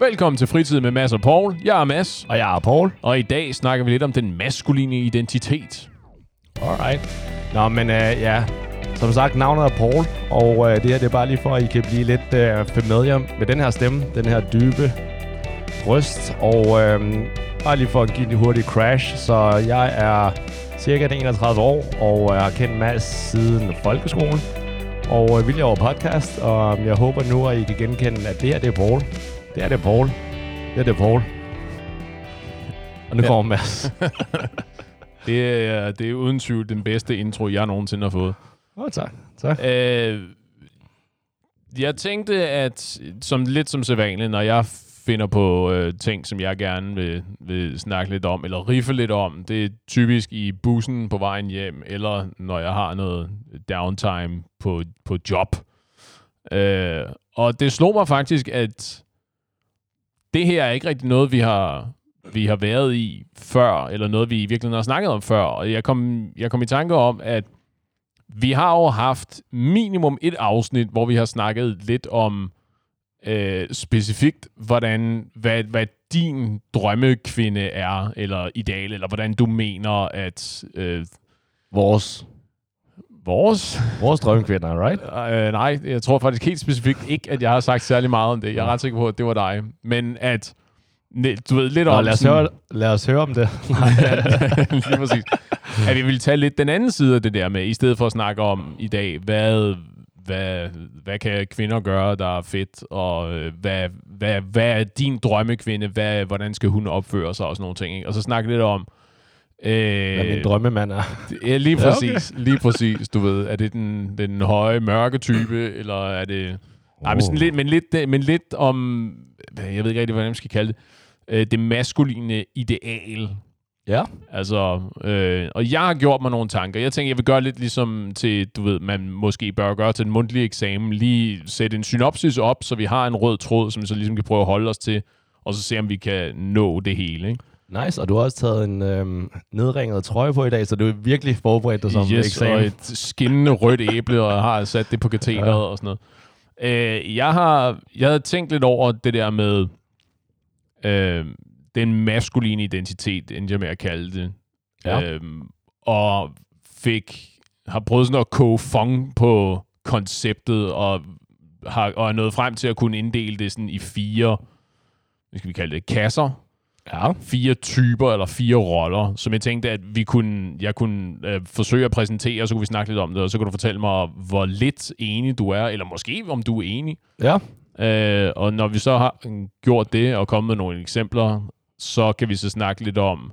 Velkommen til Fritid med Mads og Paul. Jeg er Mads, Og jeg er Paul. og i dag snakker vi lidt om den maskuline identitet. Alright. Nå, men øh, ja, som sagt, navnet er Paul, og øh, det her det er bare lige for, at I kan blive lidt øh, familiar med den her stemme, den her dybe røst, og øh, bare lige for at give en hurtig crash, så jeg er cirka 31 år, og jeg har kendt Mads siden folkeskolen, og øh, vi laver podcast, og jeg håber nu, at I kan genkende, at det her det er Paul. Det her det er Paul. Det her det er Paul. Og nu Ja. kommer Mads. Det er, det er uden tvivl den bedste intro, jeg nogensinde har fået. Åh, oh, tak. tak. Øh, jeg tænkte, at som lidt som sædvanligt, når jeg finder på øh, ting, som jeg gerne vil, vil snakke lidt om, eller riffe lidt om, det er typisk i bussen på vejen hjem, eller når jeg har noget downtime på, på job. Øh, og det slog mig faktisk, at det her er ikke rigtig noget, vi har, vi har været i før, eller noget, vi virkelig har snakket om før. Og jeg kom, jeg kom i tanke om, at vi har jo haft minimum et afsnit, hvor vi har snakket lidt om øh, specifikt, hvordan, hvad, hvad din drømmekvinde er, eller ideal, eller hvordan du mener, at øh, Vores, vores... vores drømmekvinder, right? Øh, nej, jeg tror faktisk helt specifikt ikke, at jeg har sagt særlig meget om det. Jeg er ret sikker på, at det var dig. Men at, du ved, lidt Nå, om... lad, os sådan- høre, lad os høre om det. Lige præcis. At vi vil tage lidt den anden side af det der med, i stedet for at snakke om i dag, hvad, hvad, hvad kan kvinder gøre, der er fedt, og øh, hvad, hvad, hvad er din drømmekvinde, hvad, hvordan skal hun opføre sig, og sådan nogle ting. Ikke? Og så snakke lidt om... Øh, Hvad min drømmemand er. Ja, lige præcis. Ja, okay. Lige præcis, du ved. Er det den, den høje, mørke type, eller er det... Nej, men, sådan Oh. lidt, men, lidt, men lidt om... Jeg ved ikke rigtig, hvordan man skal kalde det. Øh, det maskuline ideal. Ja. Altså, øh, og jeg har gjort mig nogle tanker. Jeg tænker, jeg vil gøre lidt ligesom til, du ved, man måske bør gøre til en mundtlig eksamen. Lige sætte en synopsis op, så vi har en rød tråd, som vi så ligesom kan prøve at holde os til, og så se, om vi kan nå det hele, ikke? Nice, og du har også taget en øhm, nedringet trøje på i dag, så du er virkelig forberedt dig som yes, eksamen. og et skinnende rødt æble, og har sat det på katheteret Ja. og sådan noget. Øh, jeg har jeg havde tænkt lidt over det der med øh, den maskuline identitet, endte jeg med at kalde det. Ja. Øhm, og fik, har prøvet sådan at koge fong på konceptet, og, har, og er nået frem til at kunne inddele det sådan i fire, hvad skal vi kalde det, kasser Ja. fire typer eller fire roller, som jeg tænkte, at vi kunne, jeg kunne øh, forsøge at præsentere, og så kunne vi snakke lidt om det, og så kan du fortælle mig, hvor lidt enig du er, eller måske om du er enig. Ja. Øh, og når vi så har gjort det og kommet med nogle eksempler, så kan vi så snakke lidt om,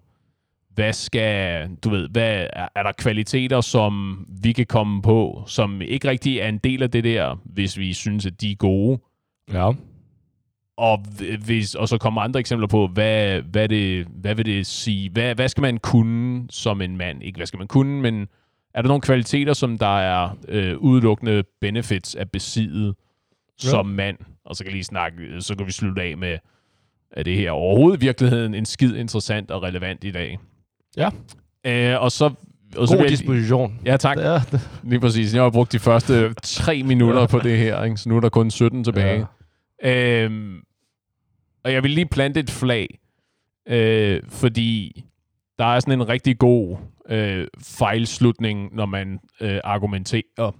hvad skal, du ved, hvad er, er der kvaliteter, som vi kan komme på, som ikke rigtig er en del af det der, hvis vi synes, at de er gode, Ja. Og, hv- hvis, og så kommer andre eksempler på, hvad, hvad, det, hvad vil det sige? Hvad, hvad skal man kunne som en mand? Ikke hvad skal man kunne, men er der nogle kvaliteter, som der er øh, udelukkende benefits at besidde Ja. som mand? Og så kan, lige snakke, så kan vi slutte af med, er det her overhovedet i virkeligheden en skid interessant og relevant i dag? Ja. Øh, og så... Og så God disposition. Ja, tak. Ja, Lige præcis. Jeg har brugt de første tre minutter på det her, ikke? så nu er der kun 17 tilbage. Ja. Øhm, og jeg vil lige plante et flag, øh, fordi der er sådan en rigtig god øh, fejlslutning, når man øh, argumenterer.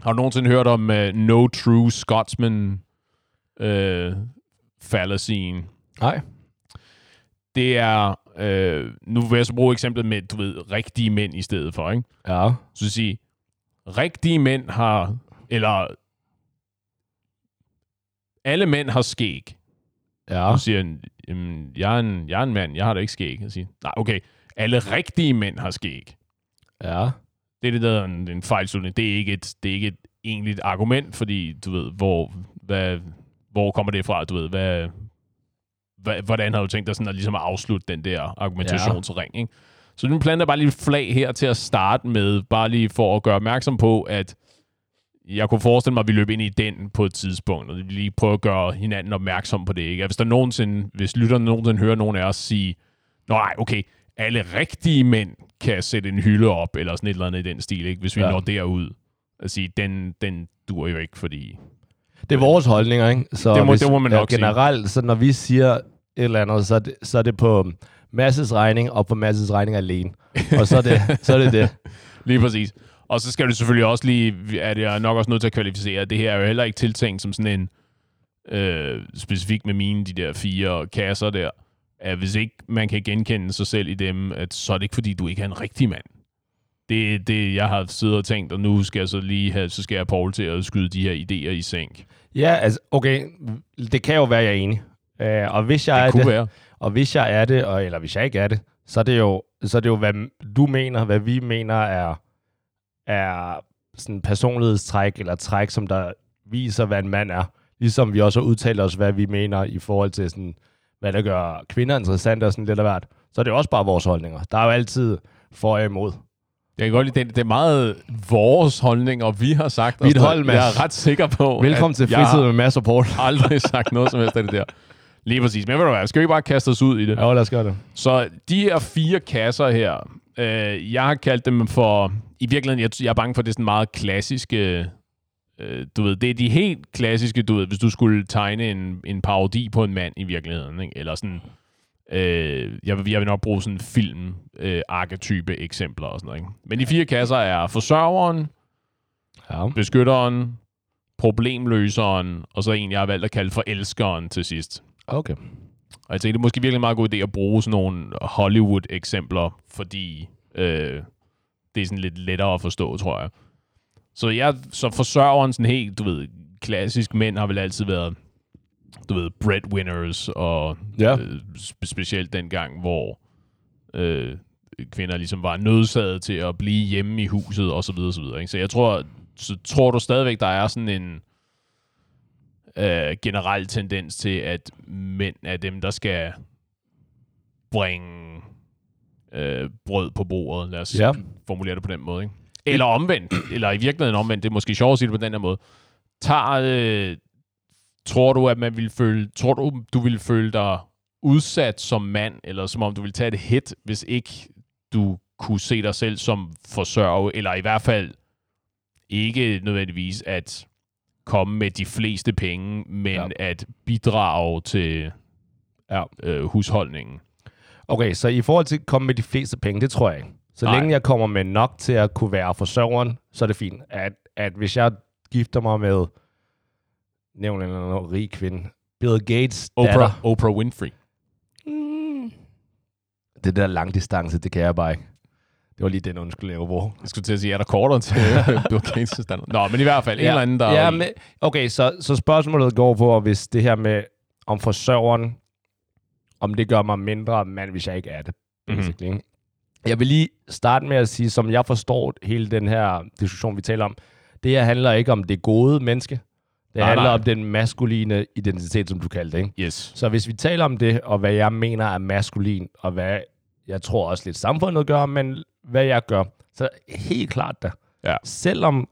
Har du nogensinde hørt om øh, No True Scotsman øh, fallacien? Nej. Det er, øh, nu vil jeg så bruge eksemplet med, du ved, rigtige mænd i stedet for, ikke? Ja. Så sige, rigtige mænd har, eller alle mænd har skæg. Ja. Og siger han, "Jamen, jeg er, en, jeg er en mand, jeg har da ikke skæg. Jeg siger, nej, okay, alle rigtige mænd har skæg. Ja. Det er det, der er en, en fejlslutning. Det er ikke et, det er ikke et egentligt argument, fordi du ved, hvor, hvad, hvor kommer det fra? Du ved, hvad, hvad, hvordan har du tænkt dig sådan at, ligesom at afslutte den der argumentationsring? Ikke? Så nu planter jeg bare lige flag her til at starte med, bare lige for at gøre opmærksom på, at jeg kunne forestille mig, at vi løb ind i den på et tidspunkt, og lige prøve at gøre hinanden opmærksom på det. Ikke? Hvis der nogensinde, hvis lytterne nogensinde hører nogen af os sige, nej, okay, alle rigtige mænd kan sætte en hylde op, eller sådan et eller andet i den stil, ikke? hvis vi Ja. ja. når derud. At sige, den, den dur jo ikke, fordi... Det er vores holdninger, ikke? Så Det må- hvis, det må man nok sige. Generelt, så når vi siger et eller andet, så er det, så er det på Masses regning, og på Masses regning alene. Og så er det så er det. det. Lige præcis. Og så skal du selvfølgelig også lige, at jeg er nok også nødt til at kvalificere, det her er jo heller ikke tiltænkt som sådan en, øh, specifikt med mine, de der fire kasser der, at hvis ikke man kan genkende sig selv i dem, at så er det ikke fordi, du ikke er en rigtig mand. Det er det, jeg har siddet og tænkt, og nu skal jeg så lige have, så skal jeg Paul til at skyde de her idéer i sænk. Ja, altså, okay, det kan jo være, jeg er enig. Uh, og hvis jeg Det er kunne det, være. og hvis jeg er det, og, eller hvis jeg ikke er det, så er det jo, så er det jo hvad du mener, hvad vi mener er, er sådan personlighedstræk, eller træk, som der viser, hvad en mand er. Ligesom vi også har udtalt os, hvad vi mener i forhold til, sådan, hvad der gør kvinder interessante og sådan lidt af hvert. Så er det også bare vores holdninger. Der er jo altid for og imod. Jeg kan godt lide, det, det er meget vores holdning, og vi har sagt... Og hold, Mads. Jeg er ret sikker på, Velkommen til jeg fritid med Mads og Paul. har aldrig sagt noget som helst af det der. Lige præcis. Men ved du hvad, skal vi ikke bare kaste os ud i det? Ja, lad os gøre det. Så de her fire kasser her, øh, jeg har kaldt dem for... I virkeligheden, jeg, jeg er bange for, at det er sådan meget klassiske... Øh, du ved, det er de helt klassiske, du ved, hvis du skulle tegne en, en parodi på en mand i virkeligheden, ikke? eller sådan... Øh, jeg, vil, jeg vil nok bruge sådan film øh, arketype eksempler og sådan noget. Ikke? Men de fire kasser er forsørgeren, Ja. beskytteren, problemløseren, og så en, jeg har valgt at kalde for elskeren til sidst. Okay. Og jeg tænkte, det er måske virkelig en meget god idé at bruge sådan nogle Hollywood-eksempler, fordi øh, det er sådan lidt lettere at forstå, tror jeg. Så jeg, så forsørgeren sådan helt, du ved, klassisk mænd har vel altid været, du ved, breadwinners, og Ja. øh, spe- specielt dengang, hvor øh, kvinder ligesom var nødsaget til at blive hjemme i huset, og så videre, så videre. Ikke? Så jeg tror, så tror du stadigvæk, der er sådan en øh, generel tendens til, at mænd er dem, der skal bringe øh, brød på bordet. Lad os Ja. formulere det på den måde. Ikke? Eller omvendt, eller i virkeligheden omvendt, det er måske sjovt at sige det på den her måde. Tager, øh, tror du, at man vil føle, tror du, du vil føle dig udsat som mand, eller som om du vil tage et hit, hvis ikke du kunne se dig selv som forsørge, eller i hvert fald ikke nødvendigvis at komme med de fleste penge, men Ja. at bidrage til Ja. øh, husholdningen. Okay, så i forhold til at komme med de fleste penge, det tror jeg ikke. Så Nej. længe jeg kommer med nok til at kunne være forsørgeren, så er det fint. At, at hvis jeg gifter mig med, nævn en eller anden rig kvinde, Bill Gates datter. Oprah, Oprah Winfrey. Mm. Det der langdistance, det kan jeg bare ikke. Det var lige den undskyldning, bruger. Jeg skulle til at sige, er der kortere til Bill Gates' standard? Nå, men i hvert fald en eller anden, der... ja, men, okay, så, så spørgsmålet går på, hvis det her med, om forsørgeren, om det gør mig mindre mand, hvis jeg ikke er det. Mhm. Basically. Mm-hmm. Jeg vil lige starte med at sige, som jeg forstår hele den her diskussion, vi taler om, det her handler ikke om det gode menneske. Det Nej, handler nej. om den maskuline identitet, som du kaldte det. Ikke? Yes. Så hvis vi taler om det, og hvad jeg mener er maskulin, og hvad jeg tror også lidt samfundet gør, men hvad jeg gør, så helt klart da. Ja. Selvom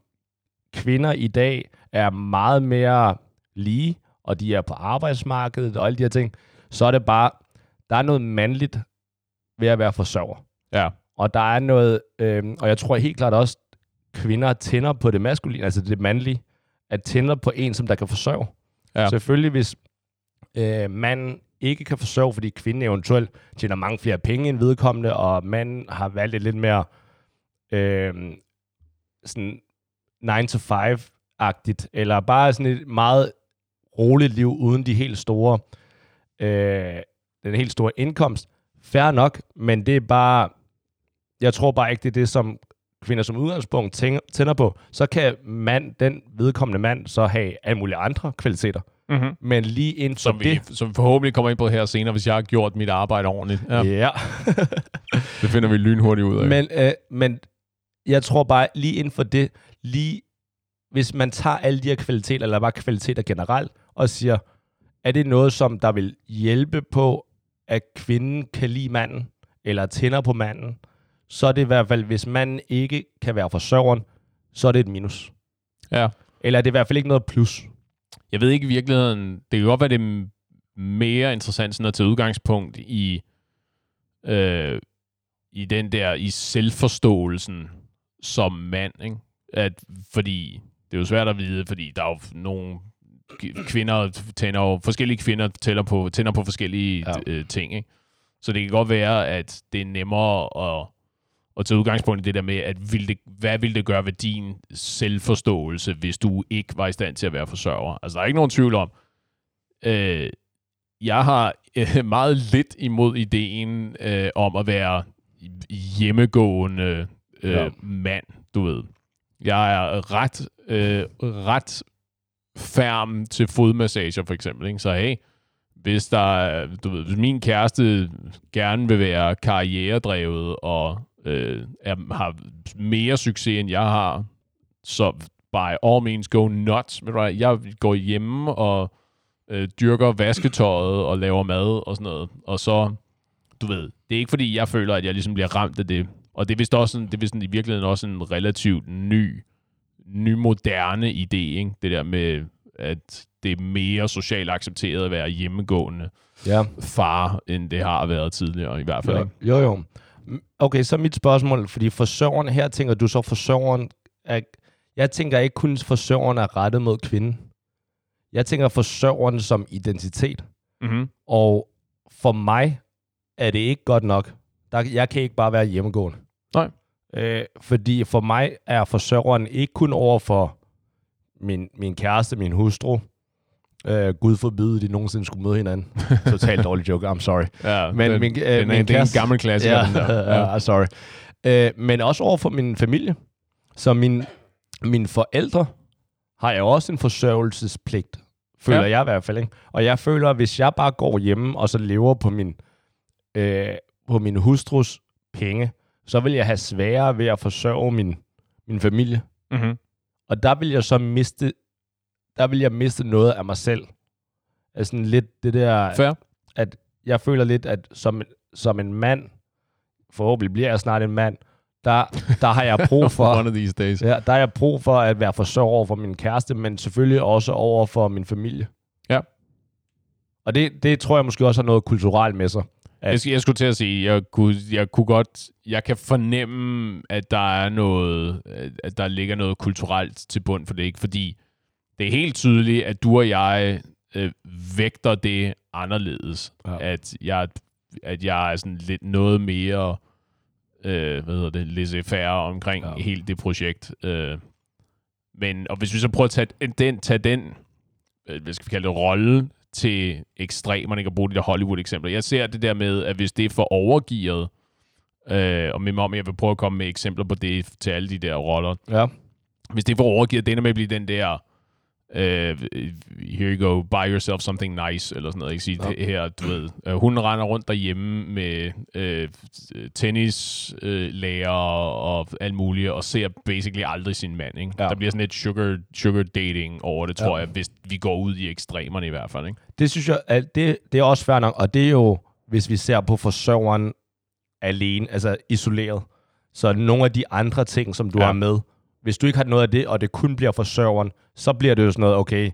kvinder i dag er meget mere lige, og de er på arbejdsmarkedet og alle de her ting, så er det bare, der er noget mandligt ved at være forsørger. Ja. Og der er noget, øh, og jeg tror helt klart også, kvinder tænder på det maskuline, altså det mandlige, at tænder på en, som der kan forsørge. Ja. Selvfølgelig, hvis øh, manden ikke kan forsørge, fordi kvinden eventuelt tjener mange flere penge end vedkommende, og manden har valgt et lidt mere øh, sådan 9-to-5-agtigt, eller bare sådan et meget roligt liv, uden de helt store, øh, den helt store indkomst. Fair nok, men det er bare, jeg tror bare ikke, det er det, som kvinder som udgangspunkt tænker, tænder på. Så kan mand, den vedkommende mand så have alle mulige andre kvaliteter. Mm-hmm. Men lige inden for Som, vi, det... som vi forhåbentlig kommer ind på her senere, hvis jeg har gjort mit arbejde ordentligt. Ja, Ja. ja. Det finder vi lynhurtigt ud af. men, øh, men jeg tror bare, lige inden for det, lige hvis man tager alle de her kvaliteter, eller bare kvaliteter generelt, og siger, er det noget, som der vil hjælpe på, at kvinden kan lide manden, eller tænder på manden, så er det i hvert fald, hvis manden ikke kan være forsørgeren, så er det et minus. Ja. Eller er det i hvert fald ikke noget plus. Jeg ved ikke i virkeligheden, det kan godt være, det er mere interessant sådan at tage udgangspunkt i, øh, i den der, i selvforståelsen som mand, ikke? At, fordi det er jo svært at vide, fordi der er jo nogle, kvinder tænder forskellige kvinder tæller på, tænder på forskellige Ja. øh, ting, ikke? Så det kan godt være, at det er nemmere at, at tage udgangspunkt i det der med, at vil det, hvad vil det gøre ved din selvforståelse, hvis du ikke var i stand til at være forsørger? Altså, der er ikke nogen tvivl om, øh, jeg har øh, meget lidt imod ideen øh, om at være hjemmegående øh, ja. mand, du ved. Jeg er ret, øh, ret færm til fodmassager, for eksempel. Ikke? Så hey, hvis der du ved, hvis min kæreste gerne vil være karrieredrevet og øh, er, har mere succes, end jeg har, så by all means go nuts. Ved du hvad, Jeg går hjemme og øh, dyrker vasketøjet og laver mad og sådan noget. Og så, du ved, det er ikke fordi, jeg føler, at jeg ligesom bliver ramt af det. Og det er vist også sådan, det er vist sådan, i virkeligheden også en relativt ny, ny moderne idé, ikke? Det der med, at det er mere socialt accepteret at være hjemmegående Ja. far, end det har været tidligere i hvert fald. Jo, Ikke? jo, jo. Okay, så mit spørgsmål, fordi forsørgeren, her tænker du så forsørgeren, er, jeg tænker ikke kun forsørgeren er rettet mod kvinden. Jeg tænker forsørgeren som identitet. Mm-hmm. Og for mig er det ikke godt nok. Der, jeg kan ikke bare være hjemmegående. Nej. Øh, fordi for mig er forsørgeren ikke kun over for min, min kæreste, min hustru. Øh, Gud forbyde, de nogensinde skulle møde hinanden. Totalt dårlig joke, I'm sorry. Ja, Men den, min, øh, den, min det er en kæreste- gammel klassiker, Ja, den der. ja. ja, sorry. Øh, men også over for min familie. Så min, mine forældre har jeg også en forsørgelsespligt, føler Ja. jeg i hvert fald. Ikke? Og jeg føler, at hvis jeg bare går hjemme og så lever på min, øh, på min hustrus penge, så vil jeg have sværere ved at forsørge min, min familie. Mm-hmm. Og der vil jeg så miste, der vil jeg miste noget af mig selv. Altså lidt det der Fair. at jeg føler lidt, at som, som en mand, forhåbentlig bliver jeg snart en mand, der, der har jeg brug for, One of these days. ja, der har jeg brug for at være forsørger over for min kæreste, men selvfølgelig også over for min familie. Ja. Og det, det tror jeg måske også har noget kulturelt med sig. At- Jeg, jeg skulle til at sige, jeg kunne, jeg kunne godt, jeg kan fornemme, at der er noget, at der ligger noget kulturelt til bund for det, ikke? Fordi det er helt tydeligt, at du og jeg øh, vægter det anderledes. Ja. At, jeg, at jeg er sådan lidt noget mere, øh, hvad hedder det, laissez-faire omkring ja. hele det projekt. Øh, men, og hvis vi så prøver at tage den, tage den øh, hvad skal vi kalde det, rolle til ekstremerne, ikke at bruge de der Hollywood-eksempler. Jeg ser det der med, at hvis det er for overgivet, øh, og med mig om, jeg vil prøve at komme med eksempler på det til alle de der roller. Ja. Hvis det er for overgivet, det ender med at blive den der, øh, here you go, buy yourself something nice, eller sådan noget. Ikke? Sige, Ja. det her, du ved, øh, hun render rundt derhjemme med øh, tennislærer lærer og alt muligt, og ser basically aldrig sin mand. Ikke? Ja. Der bliver sådan et sugar, sugar dating over det, tror Ja. jeg, hvis vi går ud i ekstremerne i hvert fald. Ikke? Det synes jeg, at det, det er også fair nok, og det er jo, hvis vi ser på forsørgeren alene, altså isoleret, så nogle af de andre ting, som du Ja. har med, hvis du ikke har noget af det, og det kun bliver forsørgeren, så bliver det jo sådan noget, okay,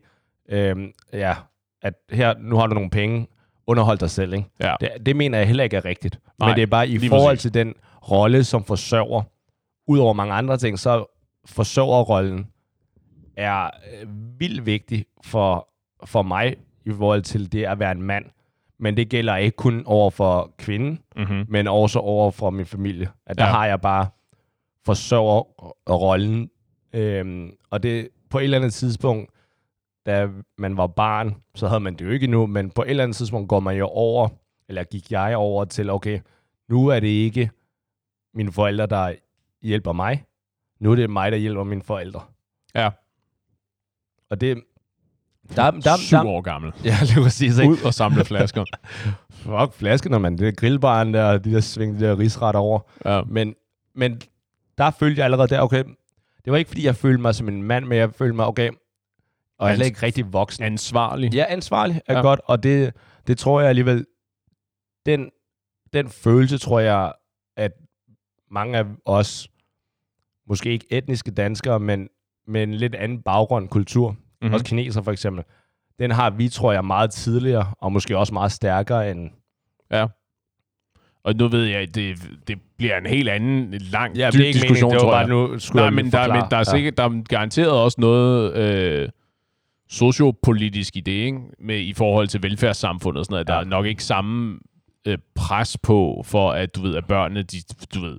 øhm, ja, at her, nu har du nogle penge, underhold dig selv, ikke? Ja. Det, det mener jeg heller ikke er rigtigt. Nej, Men det er bare i forhold til den rolle som forsørger, udover mange andre ting, så forsørgerrollen er øh, vildt vigtig for, for mig i forhold til det at være en mand. Men det gælder ikke kun over for kvinden, Mm-hmm. men også over for min familie. At der Ja. har jeg bare forsørgerrollen. Øhm, og det på et eller andet tidspunkt, da man var barn, så havde man det jo ikke endnu, men på et eller andet tidspunkt går man jo over, eller gik jeg over til, okay, nu er det ikke mine forældre, der hjælper mig. Nu er det mig, der hjælper mine forældre. Ja. Og det... Der, der, Syv der, år gammel. ja, lige præcis. Ikke? Ud og samle flasker. Fuck, flaskerne, man. Det er grillbaren der, de der sving, de der risret over. ja. Men, men der følte jeg allerede der, okay, det var ikke, fordi jeg følte mig som en mand, men jeg følte mig, okay, og jeg er ikke rigtig voksen. Ansvarlig. Ja, ansvarlig er ja. Godt, og det, det tror jeg alligevel, den, den følelse tror jeg, at mange af os, måske ikke etniske danskere, men med en lidt anden baggrund, kultur, mm. Mm-hmm. også kineser for eksempel, den har vi, tror jeg, meget tidligere, og måske også meget stærkere end... Ja. Og nu ved jeg, at det, det bliver en helt anden, lang, Ja, dyb det er ikke diskussion, meningen, det var tror bare jeg. nu, skulle Nej, men der, forklare. men der er sikkert, der er garanteret også noget øh, sociopolitisk idé, ikke? Med, i forhold til velfærdssamfundet og sådan noget. Der Ja. er nok ikke samme øh, pres på, for at du ved, at børnene, de, du ved,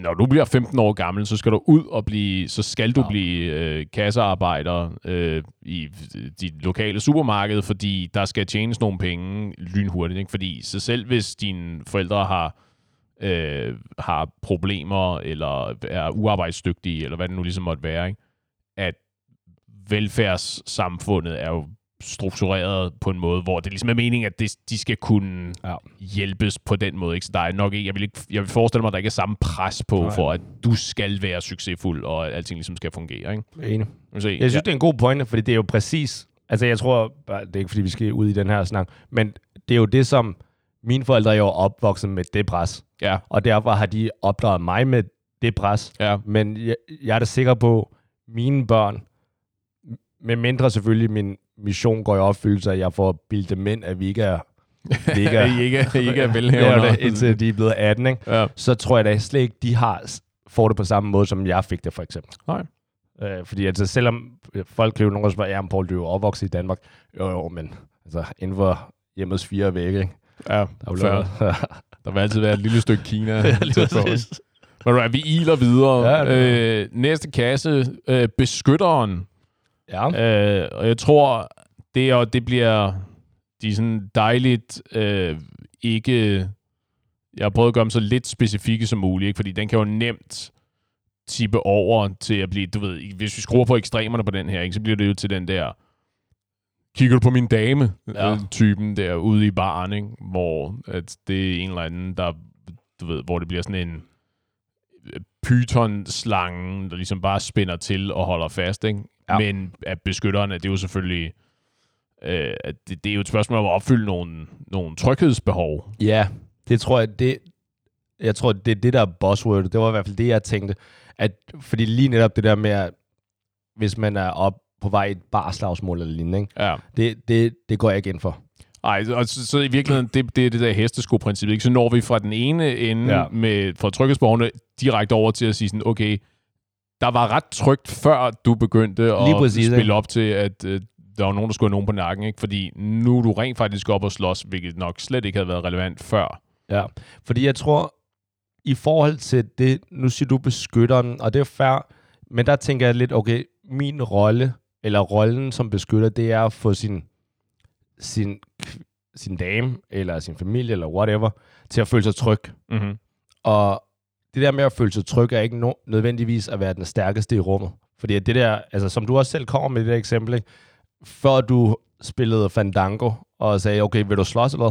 når du bliver 15 år gammel, så skal du ud og blive, så skal du ja. Blive øh, kassearbejder øh, i dit lokale supermarked, fordi der skal tjenes nogle penge lynhurtigt. Ikke? Fordi så selv hvis dine forældre har øh, har problemer, eller er uarbejdsdygtige, eller hvad det nu ligesom måtte være, ikke? at velfærdssamfundet er jo struktureret på en måde, hvor det ligesom er meningen, at det, de skal kunne Ja. hjælpes på den måde. Ikke? Så der er nok ikke, jeg vil, ikke, jeg vil forestille mig, at der ikke er samme pres på, Nej. for at du skal være succesfuld, og at alting ligesom skal fungere. Ikke? Enig. Se, Jeg synes, ja. det er en god pointe, fordi det er jo præcis... Altså, jeg tror... Det er ikke, fordi vi skal ud i den her snak, men det er jo det, som... Mine forældre er jo opvokset med det pres, ja, og derfor har de opdraget mig med det pres. ja, Men jeg, jeg er da sikker på, mine børn, med mindre selvfølgelig min mission går i opfyldelse, at jeg får bildet dem ind, at vi ikke er, vi ikke er, I ikke, I ikke er Ja, velhævende. det, indtil de er blevet 18, ikke? Ja. så tror jeg da slet ikke, de har, får det på samme måde, som jeg fik det, for eksempel. Nej. Øh, fordi altså, selvom folk kan jo nogle gange spørge, ja, Paul, du er jo opvokset i Danmark. Jo, jo, men altså, inden for hjemmets fire vægge, ikke? ja, Der er lavet- Der vil altid være et lille stykke Kina. Ja, lige. Men right, vi iler videre. Ja, øh, næste kasse, øh, beskytteren. Ja. Øh, og jeg tror, det, og det bliver de sådan dejligt øh, ikke... Jeg har prøvet at gøre dem så lidt specifikke som muligt, ikke? fordi den kan jo nemt tippe over til at blive, du ved, hvis vi skruer på ekstremerne på den her, ikke, så bliver det jo til den der, kigger du på min dame, Ja. ja. typen der ude i baren, ikke? hvor at det er en eller anden, der, du ved, hvor det bliver sådan en øh, python-slange, der ligesom bare spænder til og holder fast, ikke? Ja. Men at beskytterne, det er jo selvfølgelig, øh, det, det er jo et spørgsmål om at opfylde nogle, nogle tryghedsbehov. Ja, det tror jeg, det, jeg tror, det er det, der er buzzword. Det var i hvert fald det, jeg tænkte. At, fordi lige netop det der med, at hvis man er op på vej i et barslagsmål eller lignende, ikke? Ja. Det, det, det går jeg ikke ind for. Ej, og så, så i virkeligheden, det, det er det der hestesko-princip, ikke? Så når vi fra den ene ende ja. med, fra tryghedsbehovene direkte over til at sige sådan, okay, der var ret trygt, før du begyndte at Lige præcis, spille ikke? op til, at øh, der var nogen, der skulle have nogen på nakken, ikke? Fordi nu er du rent faktisk op og slås, hvilket nok slet ikke havde været relevant før. Ja, fordi jeg tror, i forhold til det, nu siger du beskytteren, og det er fair, men der tænker jeg lidt, okay, min rolle, eller rollen som beskytter, det er at få sin, sin, sin dame, eller sin familie, eller whatever, til at føle sig tryg. Mm-hmm. Og det der med at føle sig tryg, er ikke no- nødvendigvis at være den stærkeste i rummet. Fordi det der, altså som du også selv kommer med det der eksempel, ikke? før du spillede Fandango, og sagde, okay, vil du slås eller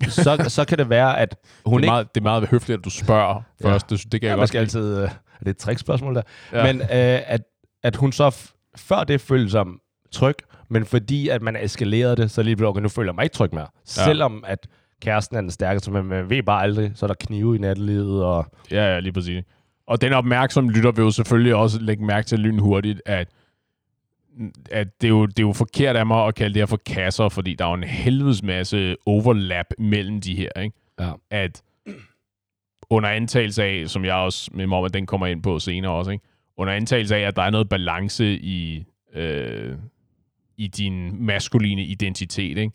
hvad? så, så kan det være, at hun Det, er ikke meget, det er meget høfligt, at du spørger Ja. først. Det, det kan Ja, jeg godt skal altid... Øh, er det et trickspørgsmål der? Ja. Men øh, at, at hun så f- før det følte sig tryg, men fordi at man eskalerede det, så lige blev okay, nu føler jeg mig ikke tryg mere. Ja. Selvom at kæresten er den stærkeste, men man ved bare aldrig, så er der knive i nattelivet, og Ja, ja, lige præcis. Og den opmærksomme lytter vil jo selvfølgelig også lægge mærke til lynhurtigt, at, at det, er jo, det er jo forkert af mig at kalde det her for kasser, fordi der er jo en helvedes masse overlap mellem de her, ikke? Ja. At under antagelse af, som jeg også med mig, at den kommer ind på senere også, ikke? under antagelse af, at der er noget balance i, øh, i din maskuline identitet, ikke?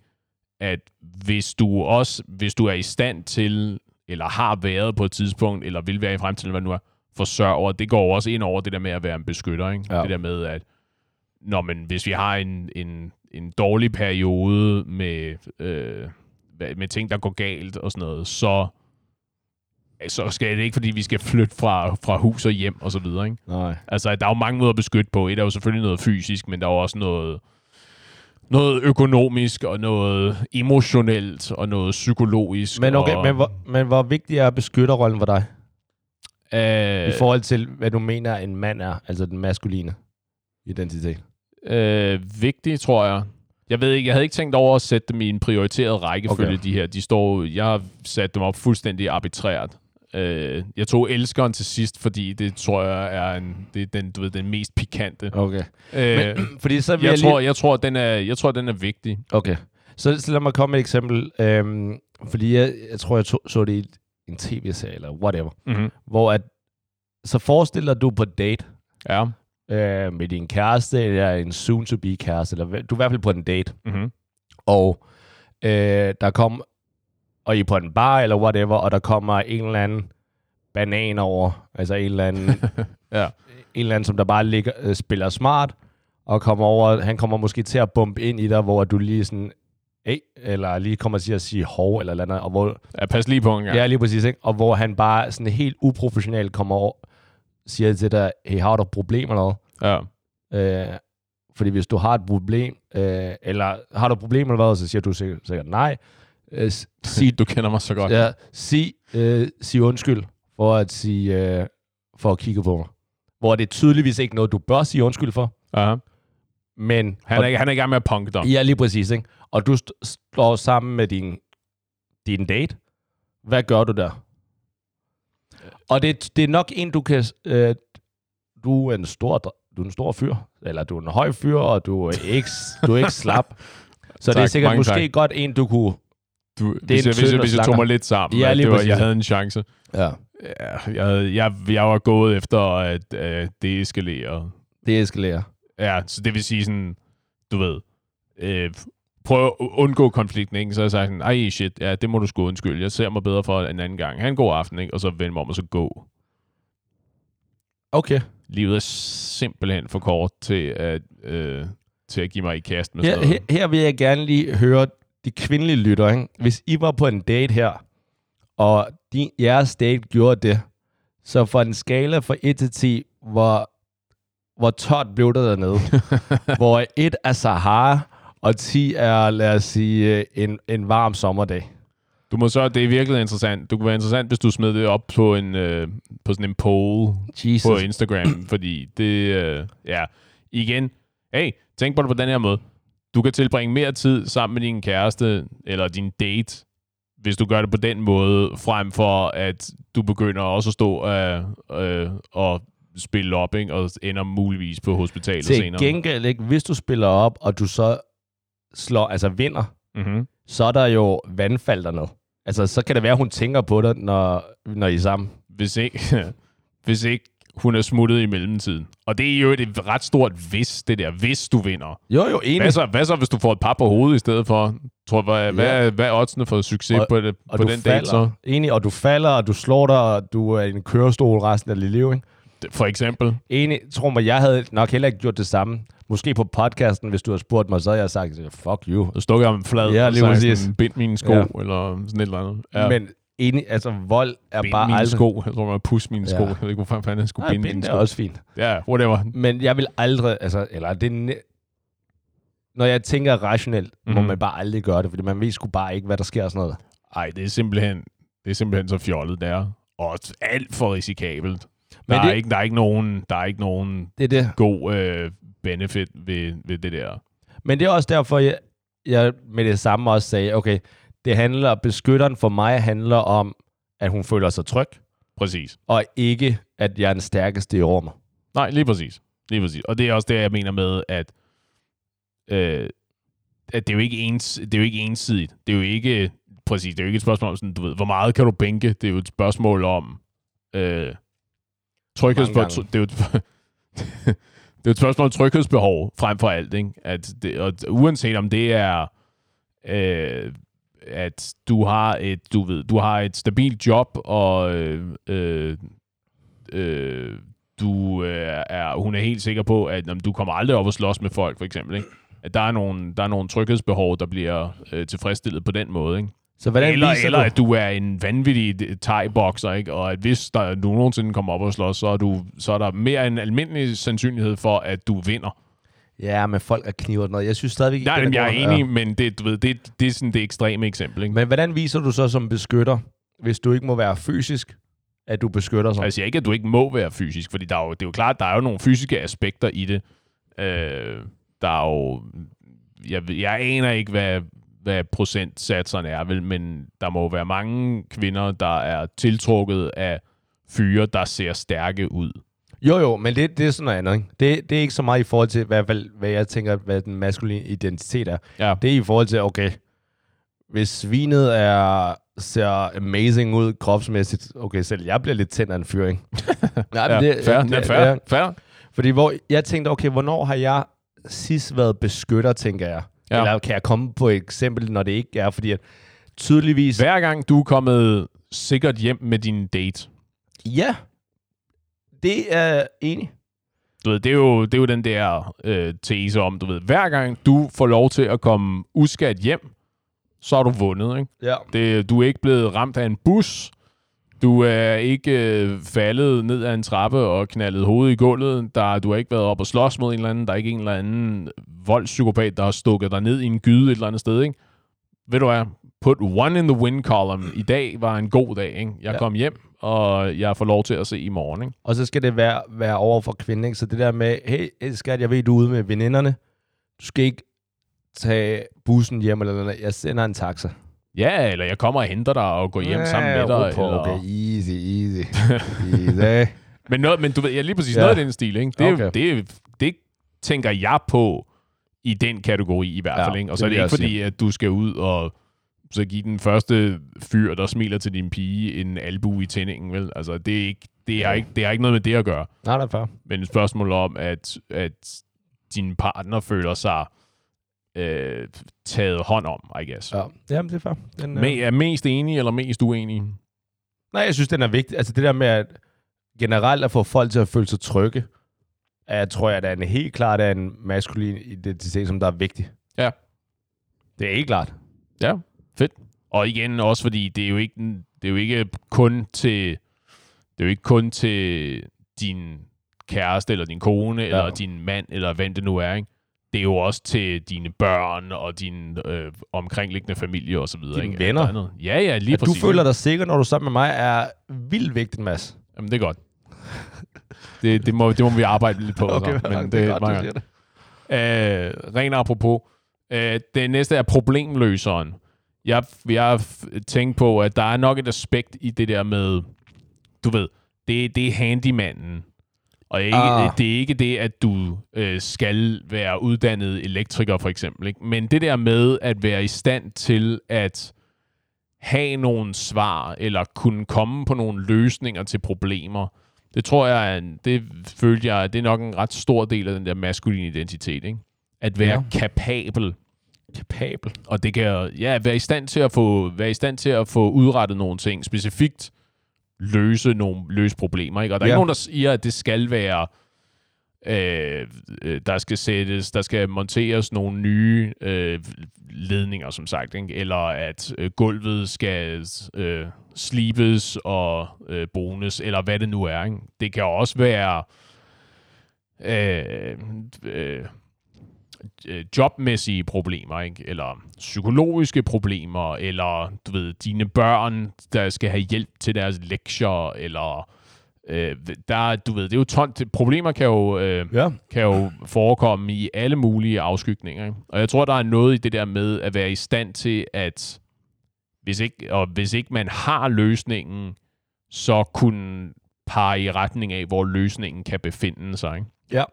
At hvis du også, hvis du er i stand til, eller har været på et tidspunkt, eller vil være i fremtiden, hvad nu er, forsørger, det går også ind over det der med at være en beskytter, ikke? Ja. Det der med, at når man, hvis vi har en, en, en dårlig periode med, øh, med ting, der går galt og sådan noget, så, så skal det ikke, fordi vi skal flytte fra, fra hus og hjem og så videre, ikke? nej. Altså, der er jo mange måder at beskytte på. Et er jo selvfølgelig noget fysisk, men der er jo også noget, noget økonomisk, og noget emotionelt, og noget psykologisk. Men okay, og, men, hvor, men hvor vigtig er beskytterrollen for dig? øh, I forhold til, hvad du mener, en mand er, altså den maskuline identitet. øh, vigtigt, tror jeg. Jeg ved ikke, jeg havde ikke tænkt over at sætte dem i en prioriteret rækkefølge, okay. de her. De står, jeg har sat dem op fuldstændig arbitrært. Øh, jeg tog elskeren til sidst, fordi det tror jeg er en, det er den, du ved, den mest pikante. Okay. Øh, Men, fordi så vil jeg, jeg, tror, lige... jeg, tror, den er, jeg tror, den er vigtig. Okay. Så, så lad mig komme med et eksempel. Øhm, fordi jeg, jeg tror, jeg to, så det i en tv-serie, eller whatever. Mm-hmm. Hvor at, så forestiller du på date, Ja. øh, med din kæreste, eller en soon-to-be kæreste, eller du er i hvert fald på en date, Mm-hmm. og øh, der kom, og I er på en bar, eller whatever, og der kommer en eller anden banan over, altså en eller anden, Ja. en eller anden, som der bare ligger, øh, spiller smart, og kommer over, han kommer måske til at bumpe ind i dig, hvor du lige sådan, hey, eller lige kommer til at sige hov, eller eller andet, og hvor, ja, pas lige på en gang. Ja, lige præcis, ikke? Og hvor han bare sådan helt uprofessionelt kommer over, siger til dig, hey, har du et problem eller ja. noget? Øh, fordi hvis du har et problem, øh, eller har du et problem eller hvad, så siger du sikkert, sikkert nej. Øh, s- sig, Du kender mig så godt. ja, sig, øh, sig undskyld for at sige, øh, for at kigge på mig. Hvor det er tydeligvis ikke noget, du bør sige undskyld for, Aha. men... Han, er, ikke- han er i gang med at punke dig. Ja, lige præcis, ikke? Og du st- står sammen med din, din date. Hvad gør du der? Og det, det er nok en, du kan... Øh, du er en stor, du er en stor fyr, eller du er en høj fyr, og du er ikke, du er ikke slap. Så det er Tak, sikkert måske tak. godt en, du kunne... Du, er hvis, jeg, en hvis, jeg, hvis jeg tog mig lidt sammen, Ja, lige det var, præcis. jeg havde en chance. Ja. Ja, jeg, havde, jeg, jeg var gået efter at uh, deeskalere. Det eskalerer. Ja, så det vil sige sådan, du ved, øh, prøv at undgå konflikten, ikke? Så har jeg sagt sådan, ej shit, ja, det må du sgu undskylde. Jeg ser mig bedre for en anden gang. Ha' en god aften, ikke? Og så vende mig om og så gå. Okay. Livet er simpelthen for kort til at, øh, til at give mig i kast med Her, sådan her, noget. her vil jeg gerne lige høre de kvindelige lytter. Ikke? Hvis I var på en date her, og din, jeres date gjorde det, så for en skala fra 1 til 10, hvor, hvor tørt blev det dernede? hvor 1 er Sahara, og 10 er, lad os sige, en, en varm sommerdag. Du må så, det er virkelig interessant. Du kunne være interessant, hvis du smed det op på en øh, på sådan en poll Jesus. på Instagram, fordi det, øh, ja, igen, hey, tænk på det på den her måde. Du kan tilbringe mere tid sammen med din kæreste eller din date, hvis du gør det på den måde, frem for at du begynder også at stå øh, øh, og spille op, ikke? og ender muligvis på hospitalet Til senere. gengæld, ikke? hvis du spiller op, og du så slår, altså vinder, Mm-hmm. så er der jo vandfald dernede. Altså, så kan det være, hun tænker på dig, når, når I er sammen. Hvis ikke, hvis ikke hun er smuttet i mellemtiden. Og det er jo et ret stort hvis, det der, hvis du vinder. Jo, jo, enig. Hvad så, hvad så, hvis du får et par på hovedet i stedet for? Tror, hvad, Ja. hvad, hvad er oddsene for succes Og- på, det, og på den falder, date så? Enig, og du falder, og du slår dig, og du er i en kørestol resten af dit liv, ikke? For eksempel. Enig, tror mig, jeg havde nok heller ikke gjort det samme. Måske på podcasten, hvis du havde spurgt mig, så havde jeg sagt, fuck you. Så stukker jeg om en flad, Ja, og lige sagt bind mine sko, Ja. eller sådan et eller andet. Ja. Men enig, altså vold er bind bare mine aldrig... sko. Jeg tror, man pus mine Ja. sko. Jeg ved ikke, hvorfor fanden jeg skulle Nej, binde bind mine er sko. også fint. Ja, whatever. Men jeg vil aldrig, altså, eller det er når jeg tænker rationelt, mm-hmm. må Mhm. man bare aldrig gøre det, fordi man ved sgu bare ikke, hvad der sker og sådan noget. Ej, det er simpelthen, det er simpelthen så fjollet, der. Og alt for risikabelt. Men der, det- er ikke, der, er ikke nogen, der er ikke nogen Det er det. god øh, benefit ved, ved det der. Men det er også derfor, jeg, jeg med det samme også sagde, okay, det handler, beskytteren for mig handler om, at hun føler sig tryg, Præcis. og ikke, at jeg er den stærkeste i rummet. Nej, lige præcis. Lige præcis. Og det er også det, jeg mener med, at, øh, at det, er jo ikke ens, det er jo ikke ensidigt. Det er jo ikke, præcis, det er jo ikke et spørgsmål om sådan, du ved, hvor meget kan du bænke? Det er jo et spørgsmål om øh, gange. Det er jo et, det er et spørgsmål om tryghedsbehov frem for alt, ikke? At det, og uanset om det er, øh, at du har et, du ved, du har et stabilt job, og øh, øh, øh, du øh, er, hun er helt sikker på, at jamen, du kommer aldrig op og slås med folk, for eksempel. Ikke? At der er nogle, der er nogle tryghedsbehov, der bliver øh, tilfredsstillet på den måde. Ikke? Så hvordan Eller, eller du? at du er en vanvittig thai-bokser, ikke? og at hvis der, du nogensinde kommer op og slås, så er, du, så er der mere en almindelig sandsynlighed for, at du vinder. Ja, med folk og kniver og noget. Jeg synes stadigvæk ikke, Nej, den men jeg er enig, men det, du ved, det, det er sådan det ekstreme eksempel. Ikke? Men hvordan viser du så som beskytter, hvis du ikke må være fysisk, at du beskytter sig? Jeg siger ikke, at du ikke må være fysisk, fordi der er jo, det er jo klart, der er jo nogle fysiske aspekter i det. Øh, der er jo... Jeg, jeg aner ikke, hvad, hvad procentsatserne er, vel, men der må jo være mange kvinder, der er tiltrukket af fyre, der ser stærke ud. Jo, jo, men det, det er sådan noget andet. Ikke? Det, det er ikke så meget i forhold til, hvad, hvad, hvad jeg tænker, hvad den maskuline identitet er. Ja, Det er i forhold til, okay, hvis svinet er, ser amazing ud kropsmæssigt, okay, selv jeg bliver lidt tændt af en fyr, ikke? Nej, ja det, fair, det- ja, fair, ja. fair. Fordi hvor jeg tænkte, okay, hvornår har jeg sidst været beskytter, tænker jeg. Ja. Ja. Eller kan jeg komme på et eksempel, når det ikke er, fordi at tydeligvis... Hver gang du er kommet sikkert hjem med din date, Ja, det er enig. du ved, det er jo, det er jo den der øh, tese om, du ved, hver gang du får lov til at komme uskadt hjem, så har du vundet, ikke? Ja. Det, du er ikke blevet ramt af en bus. Du er ikke øh, faldet ned ad en trappe og knaldet hovedet i gulvet. Der, du har ikke været op og slås mod en eller anden. Der er ikke en eller anden voldspsykopat, der har stukket dig ned i en gyde et eller andet sted. Ikke? Ved du hvad? Put one in the win column. I dag var en god dag. Ikke? Jeg Ja. kom hjem, og jeg får lov til at se i morgen. Ikke? Og så skal det være, være over for kvinden, ikke? Så det der med, hey, skat, jeg ved, du er ude med veninderne. Du skal ikke tage bussen hjem, eller noget. Jeg sender en taxa. Ja, eller jeg kommer og henter dig og går hjem sammen med dig. på, eller... Okay, easy, easy. easy. Men, noget, men du ved, ja, lige præcis Ja. noget af den stil, ikke? Det, Okay. okay. det, det tænker jeg på i den kategori i hvert Ja, fald, ikke? Og det så er vil det ikke fordi, at du skal ud og så give den første fyr, der smiler til din pige, en albu i tændingen, vel? Altså, det er ikke, det er ikke, det er ikke noget med det at gøre. Nej, det er fair. Men et spørgsmål om, at, at din partner føler sig øh, taget hånd om, I guess. Ja. Ja, Jamen, det er fair. Den, Me, er mest enig eller mest uenig? Nej, jeg synes, den er vigtig. Altså det der med at generelt at få folk til at føle sig trygge, er, jeg tror jeg, at er en helt klart er en maskulin identitet, som der er vigtig. Ja. Det er helt klart. Ja. Og igen også fordi det er jo ikke det er jo ikke kun til det er jo ikke kun til din kæreste eller din kone ja. eller din mand eller hvem det nu er, ikke? Det er jo også til dine børn og din øh, omkringliggende familie og så videre. Dine ikke? venner. Er noget- Ja, ja, lige At du føler dig sikker, når du er sammen med mig, er vildt vigtigt, Mads. Jamen, det er godt. Det, det, må, det må vi arbejde lidt på. så, men det, er meget godt. Øh, ren apropos. Øh, det næste er problemløseren. Jeg, jeg har f- tænkt på, at der er nok et aspekt i det der med, du ved, det, det er handymanden. Og ikke, Ah. det er ikke det, at du øh, skal være uddannet elektriker, for eksempel. Ikke? Men det der med at være i stand til at have nogle svar, eller kunne komme på nogle løsninger til problemer, det tror jeg, det følte jeg, det er nok en ret stor del af den der maskuline identitet. Ikke? At være ja. kapabel Kapabel. og det kan ja, være i stand til at få være i stand til at få udrettet nogle ting, specifikt løse nogle løse problemer, ikke? Og der er Ja. ikke nogen der siger at det skal være øh, øh, der skal sættes, der skal monteres nogle nye øh, ledninger, som sagt, ikke? eller at øh, gulvet skal øh, slibes og øh, bones, eller hvad det nu er. Ikke? Det kan også være øh, øh, øh, jobmæssige problemer, ikke? eller psykologiske problemer, eller du ved, dine børn, der skal have hjælp til deres lektier, eller øh, der, du ved, det er jo ton, problemer kan jo, øh, Ja. kan jo forekomme i alle mulige afskygninger. Ikke? Og jeg tror, der er noget i det der med at være i stand til at, hvis ikke, og hvis ikke man har løsningen, så kunne pege i retning af, hvor løsningen kan befinde sig. Ikke? Ja.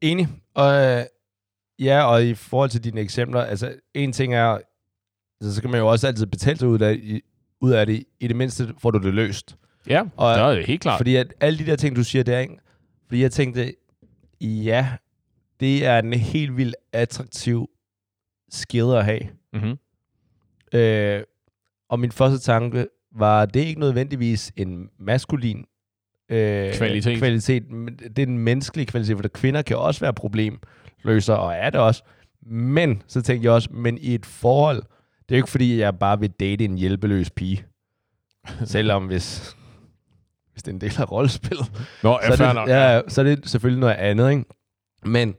Enig. Og, øh, ja, og i forhold til dine eksempler, altså en ting er, altså, så skal man jo også altid betale sig ud af, i, ud af det. I det mindste får du det løst. Ja, Og- der er det helt klart. Fordi at alle de der ting, du siger der, ikke? Fordi jeg tænkte, ja, det er en helt vildt attraktiv skill at have. Mm-hmm. Øh, og min første tanke var, det er ikke nødvendigvis en maskulin øh, Kvalitet. kvalitet, men det er en menneskelig kvalitet, for kvinder kan også være problemløser, og er det også. Men, så tænkte jeg også, men i et forhold, det er jo ikke fordi, jeg bare vil date en hjælpeløs pige. Selvom hvis, hvis det er en del af rollespillet Nå, så, er det, nok. ja, så er det selvfølgelig noget andet, ikke? Men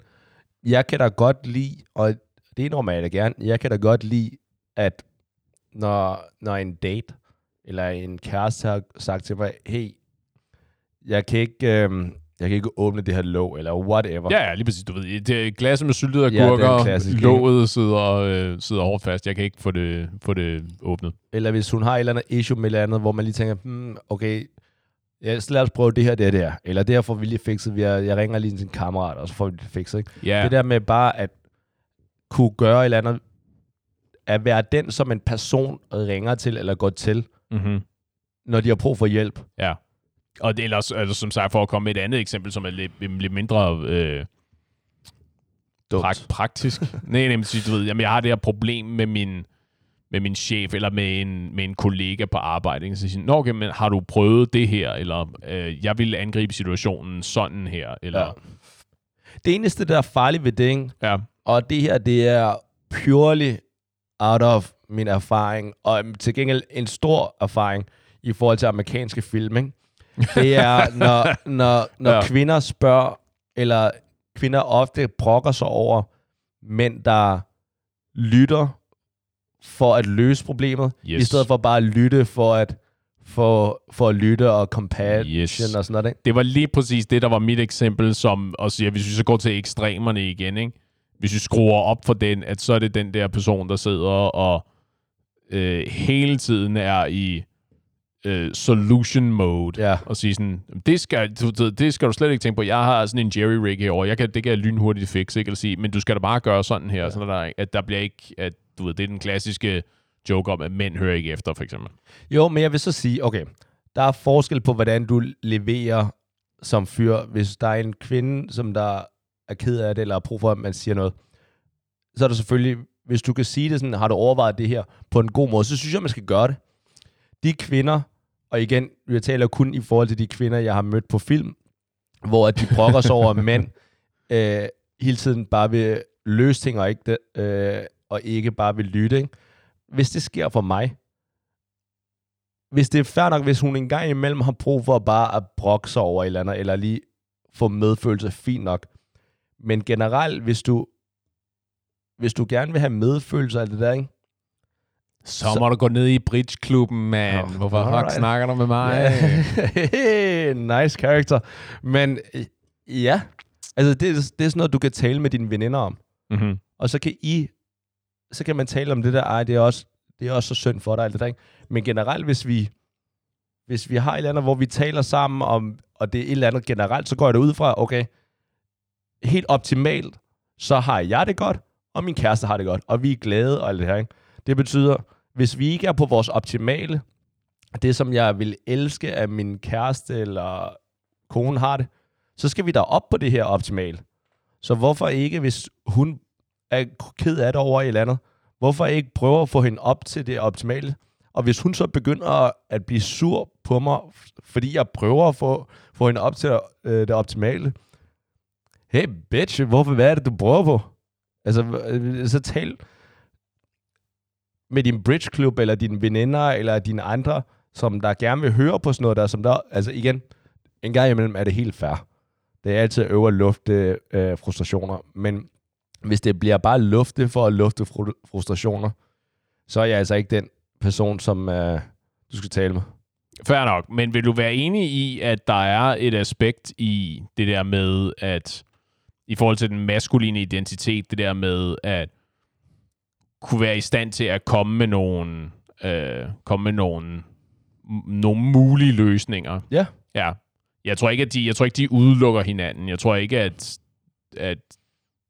jeg kan da godt lide, og det indrømmer jeg da gerne, jeg kan da godt lide, at når, når en date, eller en kæreste har sagt til mig, hey, jeg kan ikke, øhm, jeg kan ikke åbne det her låg, eller whatever. Ja, ja, lige præcis. Du ved, det er glasset med syltede Ja, er agurker, ikke? låget sidder, øh, sidder hårdt fast. Jeg kan ikke få det, få det åbnet. Eller hvis hun har et eller andet issue med eller andet, hvor man lige tænker, hmm, okay, ja, så lad os prøve det her, det her, det her. Eller det her får vi lige fikset. Jeg ringer lige til en kammerat, og så får vi det fikset. Ikke? Ja, Det der med bare at kunne gøre et eller andet, at være den, som en person ringer til eller går til, mm-hmm. når de har brug for hjælp. ja. Og det, ellers, altså, som sagt, for at komme med et andet eksempel, som er lidt, lidt mindre øh, prak- praktisk. nej, nej, men du ved, jamen, jeg har det her problem med min, med min chef, eller med en, med en kollega på arbejde. Ikke? Så siger, Nå, okay, men har du prøvet det her? Eller øh, jeg vil angribe situationen sådan her? Eller, ja. Det eneste, der er farligt ved det, ikke? Ja. og det her, det er purely out of min erfaring, og til gengæld en stor erfaring i forhold til amerikanske film, ikke? Det er, når, når, når ja. kvinder spørger, eller kvinder ofte brokker sig over mænd, der lytter for at løse problemet, yes. i stedet for bare at lytte for at for, for at lytte og compassion yes. og sådan noget. Ikke? Det var lige præcis det, der var mit eksempel, som og siger, hvis vi så går til ekstremerne igen, ikke? hvis vi skruer op for den, at så er det den der person, der sidder og øh, hele tiden er i øh, solution mode, ja. og sige sådan, det skal, du, det skal du slet ikke tænke på, jeg har sådan en jerry-rig herovre, jeg kan, det kan jeg lynhurtigt fixe, ikke? Eller sige, men du skal da bare gøre sådan her, ja. sådan der, at der bliver ikke, at du ved, det er den klassiske joke om, at mænd hører ikke efter, for eksempel. Jo, men jeg vil så sige, okay, der er forskel på, hvordan du leverer som fyr. Hvis der er en kvinde, som der er ked af det, eller har brug for, at man siger noget, så er der selvfølgelig, hvis du kan sige det sådan, har du overvejet det her på en god måde, så synes jeg, man skal gøre det. De kvinder, og igen, jeg taler kun i forhold til de kvinder, jeg har mødt på film, hvor de brokker sig over mænd, øh, hele tiden bare vil løse ting, og ikke, det, øh, og ikke bare vil lytte. Ikke? Hvis det sker for mig, hvis det er fair nok, hvis hun en gang imellem har brug for bare at brokke sig over et eller andet, eller lige få medfølelse, fint nok. Men generelt, hvis du, hvis du gerne vil have medfølelse af det der, ikke? Så, så må du gå ned i bridgeklubben, man. Oh, Hvorfor fuck snakker du med mig? Yeah. nice character. Men ja, altså det, det er sådan noget, du kan tale med dine veninder om. Mm-hmm. Og så kan I, så kan man tale om det der, ej, det er også, det er også så synd for dig, alt det? Men generelt, hvis vi, hvis vi har et eller andet, hvor vi taler sammen om, og det er et eller andet generelt, så går jeg det ud fra, okay, helt optimalt, så har jeg det godt, og min kæreste har det godt, og vi er glade og alt det her, ikke? Det betyder, hvis vi ikke er på vores optimale, det som jeg vil elske, at min kæreste eller kone har det, så skal vi da op på det her optimale. Så hvorfor ikke, hvis hun er ked af det over et eller andet, hvorfor ikke prøve at få hende op til det optimale? Og hvis hun så begynder at blive sur på mig, fordi jeg prøver at få, få hende op til øh, det optimale, hey bitch, hvorfor, hvad er det, du prøver på? Altså, øh, så tal, med din bridge club, eller dine veninder, eller dine andre, som der gerne vil høre på sådan noget der, som der, altså igen, en gang imellem er det helt fair. Det er altid øver lufte øh, frustrationer, men hvis det bliver bare lufte for at lufte frustrationer, så er jeg altså ikke den person, som øh, du skal tale med. Fair nok, men vil du være enig i, at der er et aspekt i det der med, at i forhold til den maskuline identitet, det der med, at kunne være i stand til at komme med nogle, øh, komme med nogle, nogle mulige løsninger. Ja. Ja. Jeg tror ikke, at de, jeg tror ikke, de udelukker hinanden. Jeg tror ikke, at, at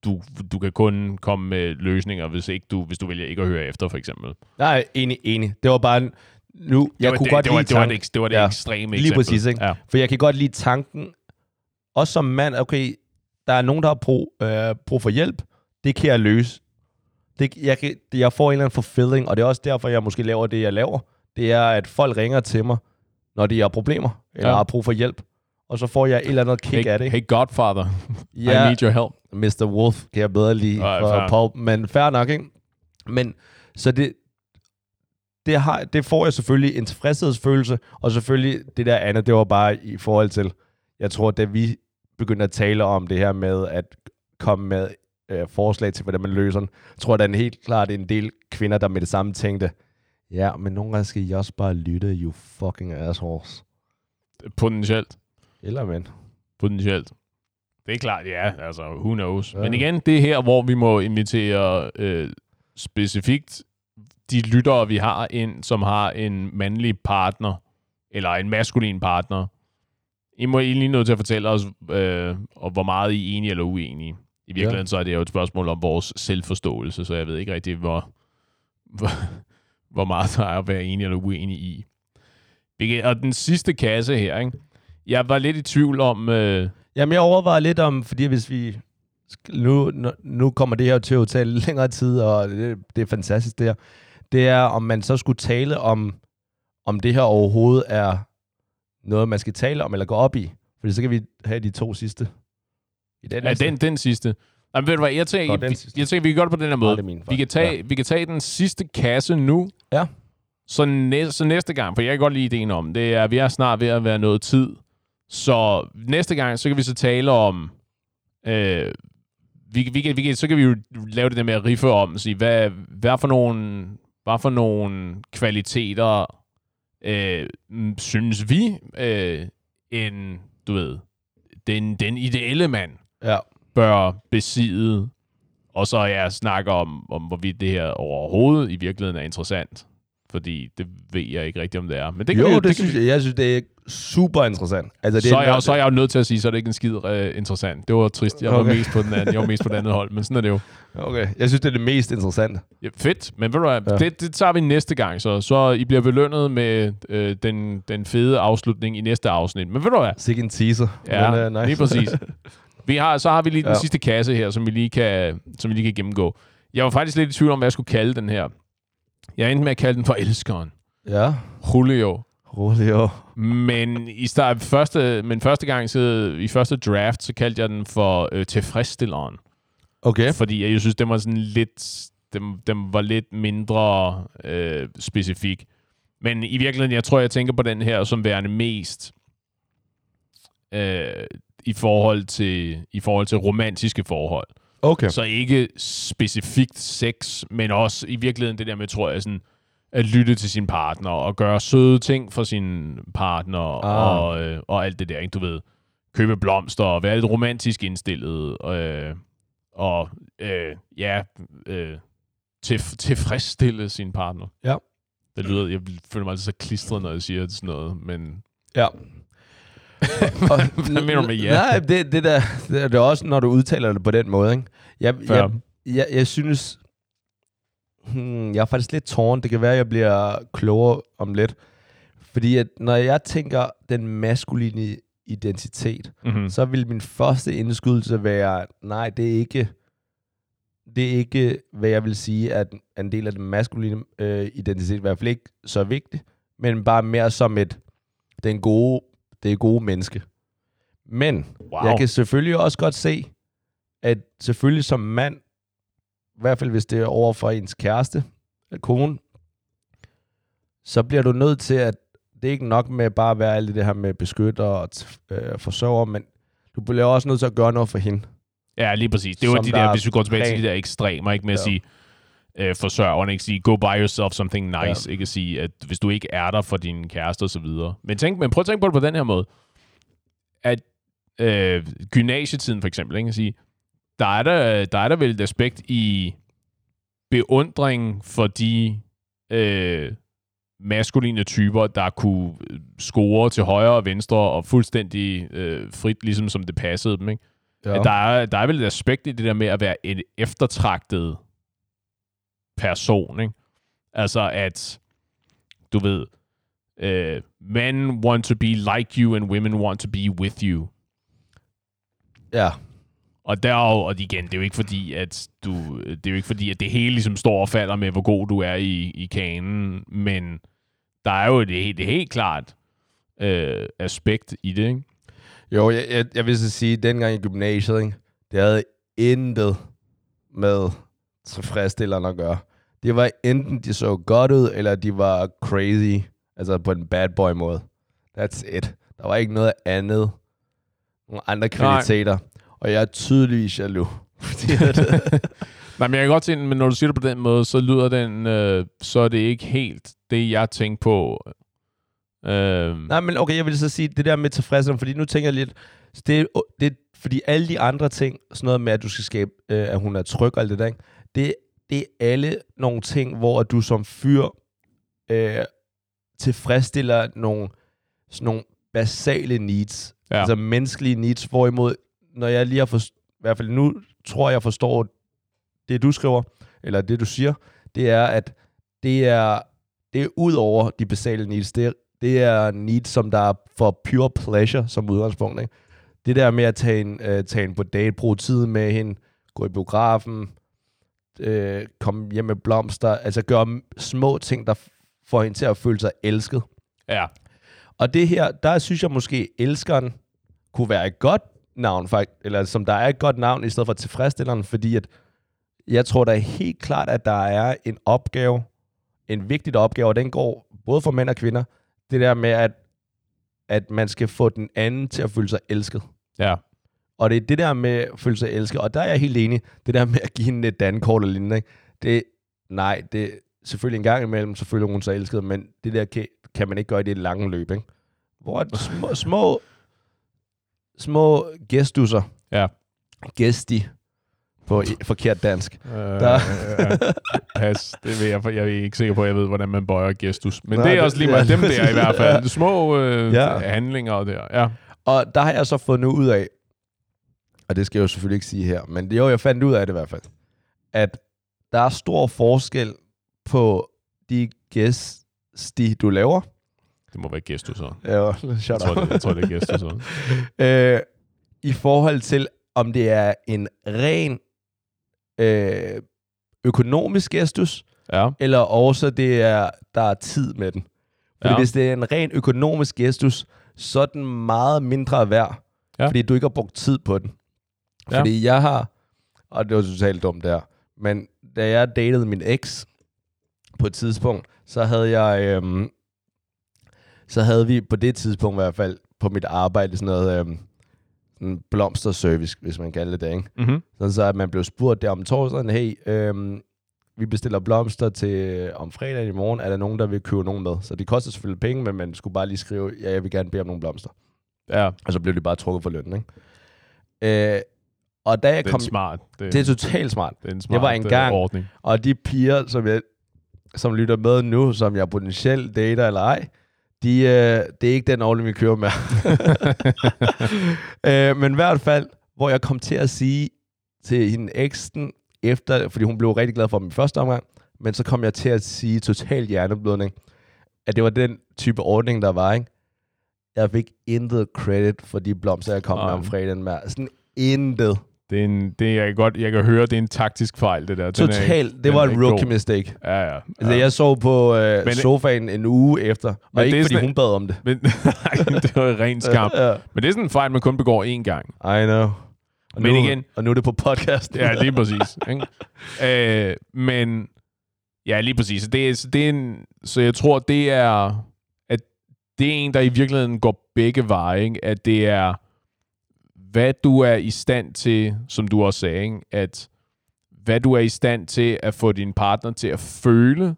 du, du kan kun komme med løsninger, hvis, ikke du, hvis du vælger ikke at høre efter, for eksempel. Nej, enig, enig. Det var bare en, nu, jeg det kunne det, godt det var, lide det var, det, det var det ja, ekstreme Lige eksempel. præcis, ikke? Ja. For jeg kan godt lide tanken, også som mand, okay, der er nogen, der har brug, øh, brug for hjælp, det kan jeg løse. Det, jeg, kan, jeg får en eller anden fulfilling, og det er også derfor, jeg måske laver det, jeg laver. Det er, at folk ringer til mig, når de har problemer, eller ja. har brug for hjælp. Og så får jeg et eller andet kick hey, af det. Hey Godfather, ja, I need your help. Mr. Wolf kan jeg bedre lide Nej, for. Paul, men fair nok, ikke? Men, så det, det, har, det får jeg selvfølgelig en tilfredshedsfølelse, og selvfølgelig det der andet, det var bare i forhold til, jeg tror, da vi begyndte at tale om det her med at komme med øh, forslag til, hvordan man løser den, tror jeg, der er en helt klart en del kvinder, der med det samme tænkte, ja, men nogle gange skal I også bare lytte, you fucking assholes. Potentielt. Eller men. Potentielt. Det er klart, ja. Altså, who knows. Ja. Men igen, det er her, hvor vi må invitere øh, specifikt de lyttere, vi har ind, som har en mandlig partner, eller en maskulin partner. I må egentlig nødt til at fortælle os, øh, og hvor meget I er enige eller uenige. I virkeligheden ja. så er det jo et spørgsmål om vores selvforståelse, så jeg ved ikke rigtig, hvor, hvor, hvor meget der er at være enig eller uenig i. Og den sidste kasse her, ikke? jeg var lidt i tvivl om... Øh, Jamen, jeg overvejer lidt om, fordi hvis vi... Nu, nu- nu kommer det her til at tage længere tid, og det, det er fantastisk det her. Det er, om man så skulle tale om, om det her overhovedet er noget, man skal tale om eller gå op i. Fordi så kan vi have de to sidste. I den ja, den, den sidste. Jamen, ved du hvad, jeg Nå, tænker, den vi, jeg tænker, vi kan gøre det på den her Nå, måde. min Vi kan, tage, Ja. vi kan tage den sidste kasse nu. Ja. Så, næ- så næste gang, for jeg kan godt lide ideen om, det er, at vi er snart ved at være noget tid. Så næste gang, så kan vi så tale om... Øh, vi, vi, kan, vi kan, så kan vi jo lave det der med at riffe om, og sige, hvad, hvad, for nogle, hvad for nogle kvaliteter øh, synes vi, øh, en, du ved, den, den ideelle mand Ja. bør besidde, og så jeg snakker om, om, hvorvidt det her overhovedet i virkeligheden er interessant. Fordi det ved jeg ikke rigtigt, om det er. Men det kan jo, vi, det, kan synes vi, jeg. Jeg synes, det er super interessant. Altså, det så, er jeg, så er jeg jo nødt til at sige, så er det ikke en skid uh, interessant. Det var trist. Jeg var, Okay. mest på den anden, jeg var mest på det andet hold, men sådan er det jo. Okay, jeg synes, det er det mest interessante. Ja, fedt, men ved du hvad, Ja. ja. det, det tager vi næste gang, så, så I bliver belønnet med øh, den, den fede afslutning i næste afsnit. Men ved du hvad, Sikke en teaser. Ja, Men, uh, nice. lige præcis. Vi har, så har vi lige den Ja. ja. sidste kasse her, som vi, lige kan, som vi lige kan gennemgå. Jeg var faktisk lidt i tvivl om, hvad jeg skulle kalde den her. Jeg endte med at kalde den for Elskeren. ja, Julio. jo. Men i start, første, men første gang, så, i første draft, så kaldte jeg den for øh, Tilfredsstilleren. Okay. Fordi jeg synes, den var sådan lidt, den, den var lidt mindre øh, specifik. Men i virkeligheden, jeg tror, jeg tænker på den her som værende mest øh, i forhold til i forhold til romantiske forhold. Okay. Så ikke specifikt sex, men også i virkeligheden det der med, tror jeg, sådan, at lytte til sin partner og gøre søde ting for sin partner Ah. og, øh, og alt det der, ikke? du ved. Købe blomster og være lidt romantisk indstillet. Øh, og øh, ja, øh, til, tilfredsstille sin partner. Ja. Det lyder, jeg føler mig altid så klistret, når jeg siger sådan noget, men Ja. Hvad mener du med ja? Nej, det, det, der, det, er- det er også, når du udtaler det på den måde. Ikke? Jeg, Fair. jeg, jeg, jeg synes... Hmm, jeg er faktisk lidt tårn. Det kan være, at jeg bliver klogere om lidt. Fordi at, når jeg tænker den maskuline identitet, mm-hmm. så vil min første indskydelse være, nej, det er ikke, det er ikke, hvad jeg vil sige, at en del af den maskuline øh, identitet, i hvert fald ikke så vigtig, men bare mere som et, den gode, det er gode menneske. Men wow. jeg kan selvfølgelig også godt se, at selvfølgelig som mand, i hvert fald hvis det er over for ens kæreste, eller kone, så bliver du nødt til at, det er ikke nok med bare at være alt det her med beskytter og øh, forsørger, men du bliver også nødt til at gøre noget for hende. Ja, lige præcis. Det var de der der, er hvis vi går tilbage til præg- de der ekstremer, ikke med at Ja. sige, øh, forsørgeren, ikke sige, go buy yourself something nice, ikke at sige, at hvis du ikke er der for din kæreste og så videre. Men, tænk, men prøv at tænke på det på den her måde, at øh, gymnasietiden for eksempel, ikke at sige, der er der, der er der vel et aspekt i beundring for de øh, maskuline typer, der kunne øh, score til højre og venstre og fuldstændig øh, frit, ligesom som det passede dem, ikke? Ja. Der, er, der er vel et aspekt i det der med at være en eftertragtet person, ikke? Altså at, du ved, uh, men want to be like you, and women want to be with you. ja. Og der er og igen, det er jo ikke fordi, at du, det er jo ikke fordi, at det hele ligesom står og falder med, hvor god du er i, i kanen, men der er jo det, det helt klart øh, aspekt i det, ikke? Jo, jeg, jeg, jeg vil så sige, at dengang i gymnasiet, ikke, det havde intet med tilfredsstilleren at gøre. Det var enten, de så godt ud, eller de var crazy. Altså på en bad boy måde. That's it. Der var ikke noget andet. Nogle andre kvaliteter. Og jeg er tydeligvis jaloux. Nej, men jeg kan godt se, men når du siger det på den måde, så lyder den, øh, så er det ikke helt det, jeg tænker på. Øh, Nej, men okay, jeg vil så sige det der med tilfredsheden, fordi nu tænker jeg lidt, det, det fordi alle de andre ting, sådan noget med, at du skal skabe, øh, at hun er tryg og alt det der, ikke? Det, det er alle nogle ting, hvor du som fyr øh, tilfredsstiller nogle, sådan nogle basale needs, Ja. altså menneskelige needs, hvorimod, når jeg lige har forstået, i hvert fald nu tror jeg forstår det, du skriver, eller det, du siger, det er, at det er, det er ud over de basale needs. Det er, det er needs, som der er for pure pleasure som udgangspunkt. Ikke? Det der med at tage en, øh, tage en på date, bruge tid med hende, gå i biografen, øh, komme hjem med blomster, altså gøre små ting, der får hende til at føle sig elsket. Ja. Og det her, der synes jeg måske, elskeren kunne være et godt navn, faktisk, eller som der er et godt navn, i stedet for tilfredsstilleren, fordi at jeg tror da helt klart, at der er en opgave, en vigtig opgave, og den går både for mænd og kvinder, det der med, at, at man skal få den anden til at føle sig elsket. Ja. Og det er det der med at føle sig elsket, og der er jeg helt enig, det der med at give hende et dankort eller lignende, ikke? det, nej, det selvfølgelig en gang imellem, så føler hun sig elsket, men det der kan, kan man ikke gøre i det lange løb, ikke? Hvor små, små, små gestusser, Ja. gesti, på i- forkert dansk. Øh, Der- ja. Pas. Det ved jeg, for jeg er ikke sikker på, at jeg ved, hvordan man bøjer gestus. Men Nej, det er det- også lige ja, meget dem lige der i hvert fald. Små øh, Ja. handlinger der. Ja. Og der har jeg så fundet ud af, og det skal jeg jo selvfølgelig ikke sige her, men det, jo, jeg fandt ud af det i hvert fald, at der er stor forskel på de gæsti, du laver. Det må være gestus så. Ja, Jeg shut tror, up. det, jeg tror, det er gestus så. øh, I forhold til, om det er en ren øh, økonomisk gestus, Ja. eller også det er, der er tid med den. Fordi Ja. hvis det er en ren økonomisk gestus, så er den meget mindre værd, ja. fordi du ikke har brugt tid på den. Ja. Fordi jeg har, og det var totalt dumt der, men da jeg datede min eks på et tidspunkt, så havde jeg, øhm, så havde vi på det tidspunkt i hvert fald på mit arbejde sådan noget øhm, sådan blomsterservice, hvis man kalder det det, ikke? Mm-hmm. Sådan så at man blev spurgt der om torsdagen, hey, øhm, vi bestiller blomster til om fredagen i morgen, er der nogen, der vil købe nogen med? Så det koster selvfølgelig penge, men man skulle bare lige skrive, ja, jeg vil gerne bede om nogle blomster. Ja, Og så blev det bare trukket for lønnen, ikke? Øh, og da jeg det er kom... smart. Det, Det er totalt smart. det er en smart var en øh, ordning. Og de piger, som, jeg, som lytter med nu, som jeg potentielt dater eller ej, de, øh, det er ikke den ordning, vi kører med. øh, men i hvert fald, hvor jeg kom til at sige til hende eksten, efter, fordi hun blev rigtig glad for min første omgang, men så kom jeg til at sige total hjerneblødning, at det var den type ordning, der var, ikke? Jeg fik intet credit for de blomster, jeg kom med Nej. om fredagen med. Sådan intet. Det er en, det jeg godt, jeg kan høre, det er en taktisk fejl, det der. Den er Totalt. Det var en rookie god. mistake. Ja, ja. Altså, ja. jeg sov på øh, Men- sofaen en uge efter, og Men det ikke er fordi sådan- hun bad om det. Men, nej, det var ren skam. Ja, Men det er sådan en fejl, man kun begår én gang. I know. Og Men nu, igen- Og nu er det på podcast. Ja, lige præcis. ikke? Øh, men ja, lige præcis. Det er, det er en, så jeg tror, det er, at det er en, der i virkeligheden går begge veje. Ikke? At det er, hvad du er i stand til, som du også sagde, ikke? at hvad du er i stand til at få din partner til at føle,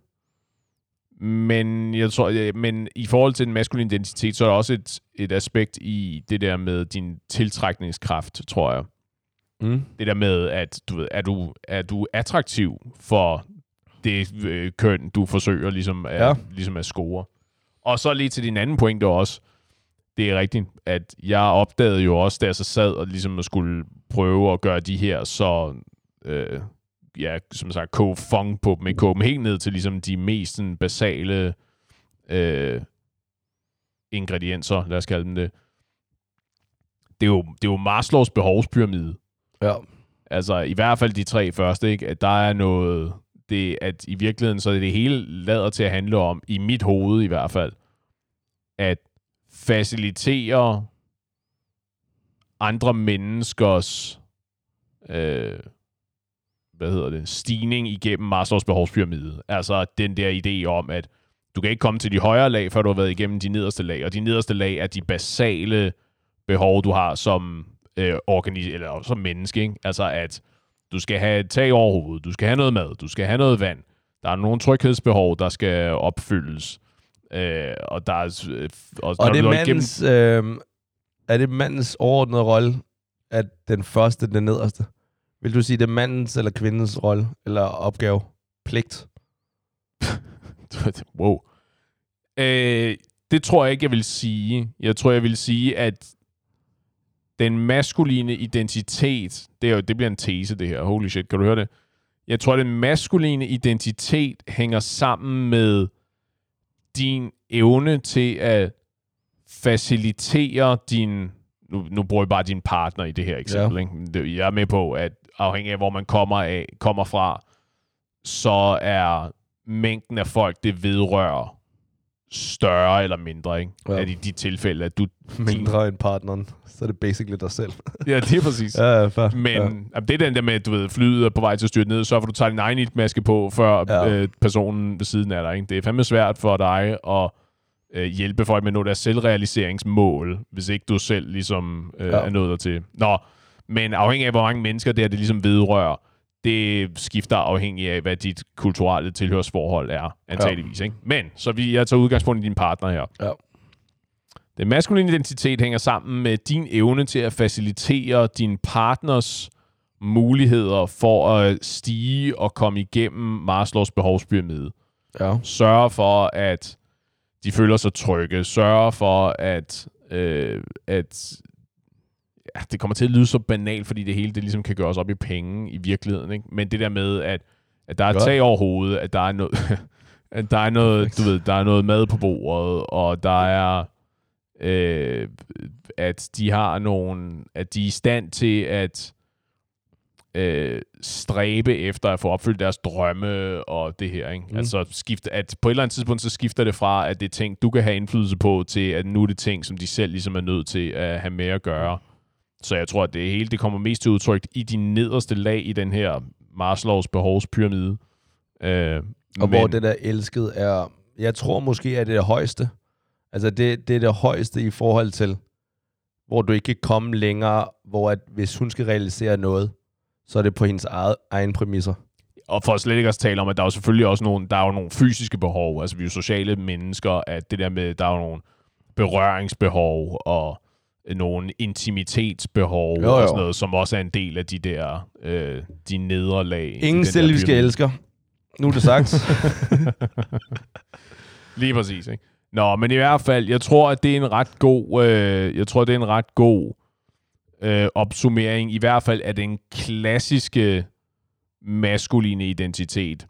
men jeg tror, men i forhold til den maskuline identitet, så er der også et, et aspekt i det der med din tiltrækningskraft, tror jeg Mm. det der med, at du ved, er du, er du attraktiv for det øh, køn, du forsøger ligesom at, ja. Ligesom at score. Og så lige til din anden pointe også, det er rigtigt, at jeg opdagede jo også, da jeg så sad og ligesom skulle prøve at gøre de her så, øh, ja, som sagt, koge fong på dem, ikke dem helt ned til ligesom de mest sådan, basale øh, ingredienser, lad os kalde dem det. Det er jo, det er jo Maslows behovspyramide. Ja. Altså i hvert fald de tre første, ikke? At der er noget, det, at i virkeligheden så er det hele lader til at handle om, i mit hoved i hvert fald, at facilitere andre menneskers øh, hvad hedder det, stigning igennem Maslows behovspyramide. Altså den der idé om, at du kan ikke komme til de højere lag, før du har været igennem de nederste lag, og de nederste lag er de basale behov, du har som øh, organis- eller som menneske. Ikke? Altså at du skal have et tag over hovedet, du skal have noget mad, du skal have noget vand. Der er nogle tryghedsbehov, der skal opfyldes. Øh, og der er... Øh, og, Og det er er igennem- mandens, øh, er det mandens overordnede rolle, at den første, den nederste? Vil du sige, det er mandens eller kvindens rolle, eller opgave? Pligt? wow. Øh, det tror jeg ikke, jeg vil sige. Jeg tror, jeg vil sige, at den maskuline identitet, det, er jo, det bliver en tese, det her. Holy shit, kan du høre det? Jeg tror, at den maskuline identitet hænger sammen med din evne til at facilitere din... Nu, nu bruger jeg bare din partner i det her eksempel. Ja. Ikke? Jeg er med på, at afhængig af, hvor man kommer, af, kommer fra, så er mængden af folk, det vedrører, større eller mindre. Ikke? Ja. At i de tilfælde, at du... Mindre end partneren, så er det basically dig selv. Ja, det er præcis. ja, ja, fair. Men ja. ja. jamen, det er den der med, at du ved, flyet er på vej til at styrte ned, så får du tager din egen iltmaske på, før Ja. øh, personen ved siden af dig. Ikke? Det er fandme svært for dig at øh, hjælpe folk med at nå deres selvrealiseringsmål, hvis ikke du selv ligesom øh, Ja. er nået dertil. Nå, men afhængig af, hvor mange mennesker det er, det ligesom vedrører, det skifter afhængig af, hvad dit kulturelle tilhørsforhold er, antageligvis. Ikke? Men, så vi, jeg tager udgangspunkt i din partner her. Ja. Den maskuline identitet hænger sammen med din evne til at facilitere din partners muligheder for at stige og komme igennem Maslows behovspyramide. Ja. Sørge for, at de føler sig trygge. Sørge for, at, øh, at ja, det kommer til at lyde så banalt, fordi det hele det ligesom kan gøres op i penge i virkeligheden. Ikke? Men det der med, at, at der er tag over hovedet, at der er noget, at der er noget, du ved, der er noget mad på bordet, og der er øh, at de har nogle, at de er i stand til at øh, stræbe efter at få opfyldt deres drømme og det her. Ikke? Mm. Mm. Altså skifte, at på et eller andet tidspunkt, så skifter det fra, at det er ting, du kan have indflydelse på, til at nu er det ting, som de selv ligesom er nødt til at have med at gøre. Så jeg tror, at det hele det kommer mest til udtryk i de nederste lag i den her Maslows behovspyramide. Øh, Og hvor det der elsket er... Jeg tror måske, at det er det højeste. Altså, det, det er det højeste i forhold til, hvor du ikke kan komme længere, hvor at hvis hun skal realisere noget, så er det på hendes eget, egen præmisser. og for slet ikke at tale om, at der er jo selvfølgelig også nogle, der er jo nogle fysiske behov. Altså, vi er jo sociale mennesker, at det der med, der er jo nogle berøringsbehov og nogle intimitetsbehov Jo, jo. og sådan noget, som også er en del af de der de de nederlag. Ingen selviske elsker. Nu er det sagt. Lige præcis, ikke? Nå, men i hvert fald, jeg tror, at det er en ret god, øh, jeg tror, det er en ret god øh, opsummering, i hvert fald af den klassiske maskuline identitet.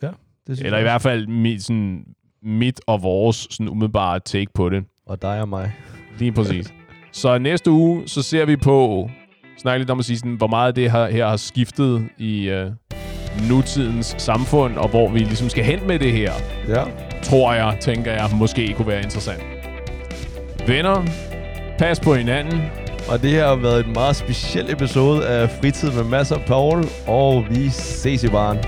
det synes Eller i hvert fald mit, sådan, mit og vores sådan umiddelbare take på det. Og dig og mig. Lige præcis. så næste uge, så ser vi på, snakke lidt om at sige, sådan, hvor meget det her, her har skiftet i øh, nutidens samfund, og hvor vi ligesom skal hen med det her, Ja. tror jeg, tænker jeg, måske kunne være interessant. Venner, pas på hinanden. Og det her har været en meget speciel episode af Fritid med Mads og Paul, og vi ses i baren.